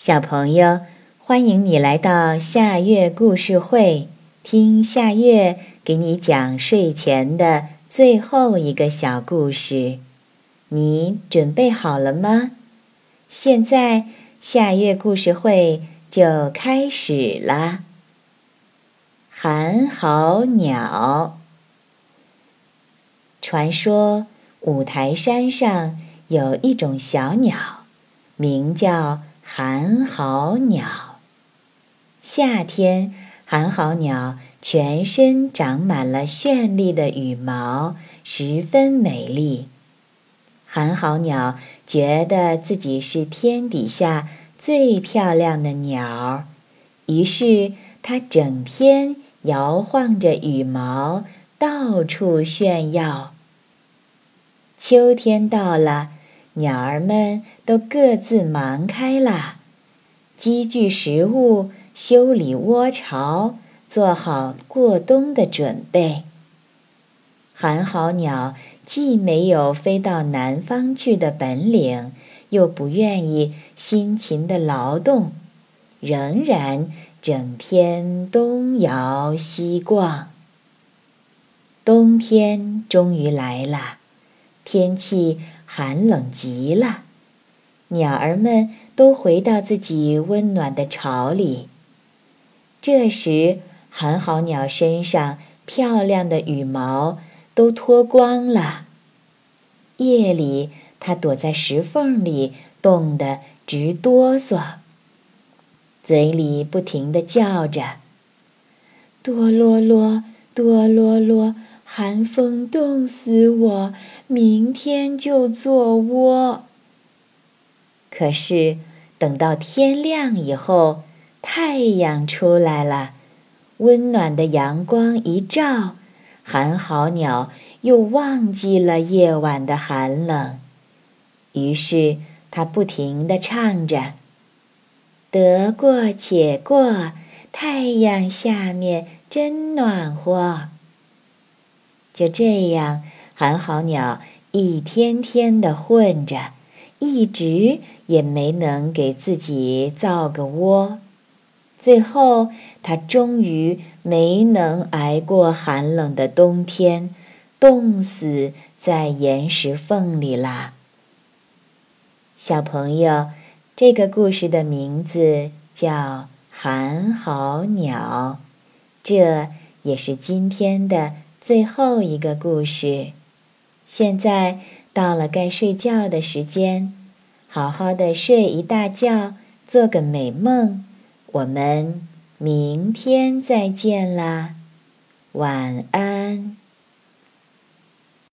小朋友，欢迎你来到夏月故事会，听夏月给你讲睡前的最后一个小故事。你准备好了吗？现在夏月故事会就开始了。寒号鸟。传说五台山上有一种小鸟，名叫。寒号鸟，夏天，寒号鸟全身长满了绚丽的羽毛，十分美丽。寒号鸟觉得自己是天底下最漂亮的鸟，于是它整天摇晃着羽毛，到处炫耀。秋天到了。鸟儿们都各自忙开了，积聚食物，修理窝巢，做好过冬的准备。寒号鸟既没有飞到南方去的本领，又不愿意辛勤的劳动，仍然整天东摇西逛。冬天终于来了，天气。寒冷极了，鸟儿们都回到自己温暖的巢里。这时，寒号鸟身上漂亮的羽毛都脱光了。夜里，它躲在石缝里，冻得直哆嗦，嘴里不停地叫着：“哆啰啰，哆啰啰。”寒风冻死我，明天就做窝。可是等到天亮以后，太阳出来了，温暖的阳光一照，寒号鸟又忘记了夜晚的寒冷，于是它不停地唱着：“得过且过，太阳下面真暖和。”就这样，寒号鸟一天天的混着，一直也没能给自己造个窝。最后，它终于没能挨过寒冷的冬天，冻死在岩石缝里啦。小朋友，这个故事的名字叫《寒号鸟》，这也是今天的。最后一个故事，现在到了该睡觉的时间，好好的睡一大觉，做个美梦。我们明天再见啦，晚安。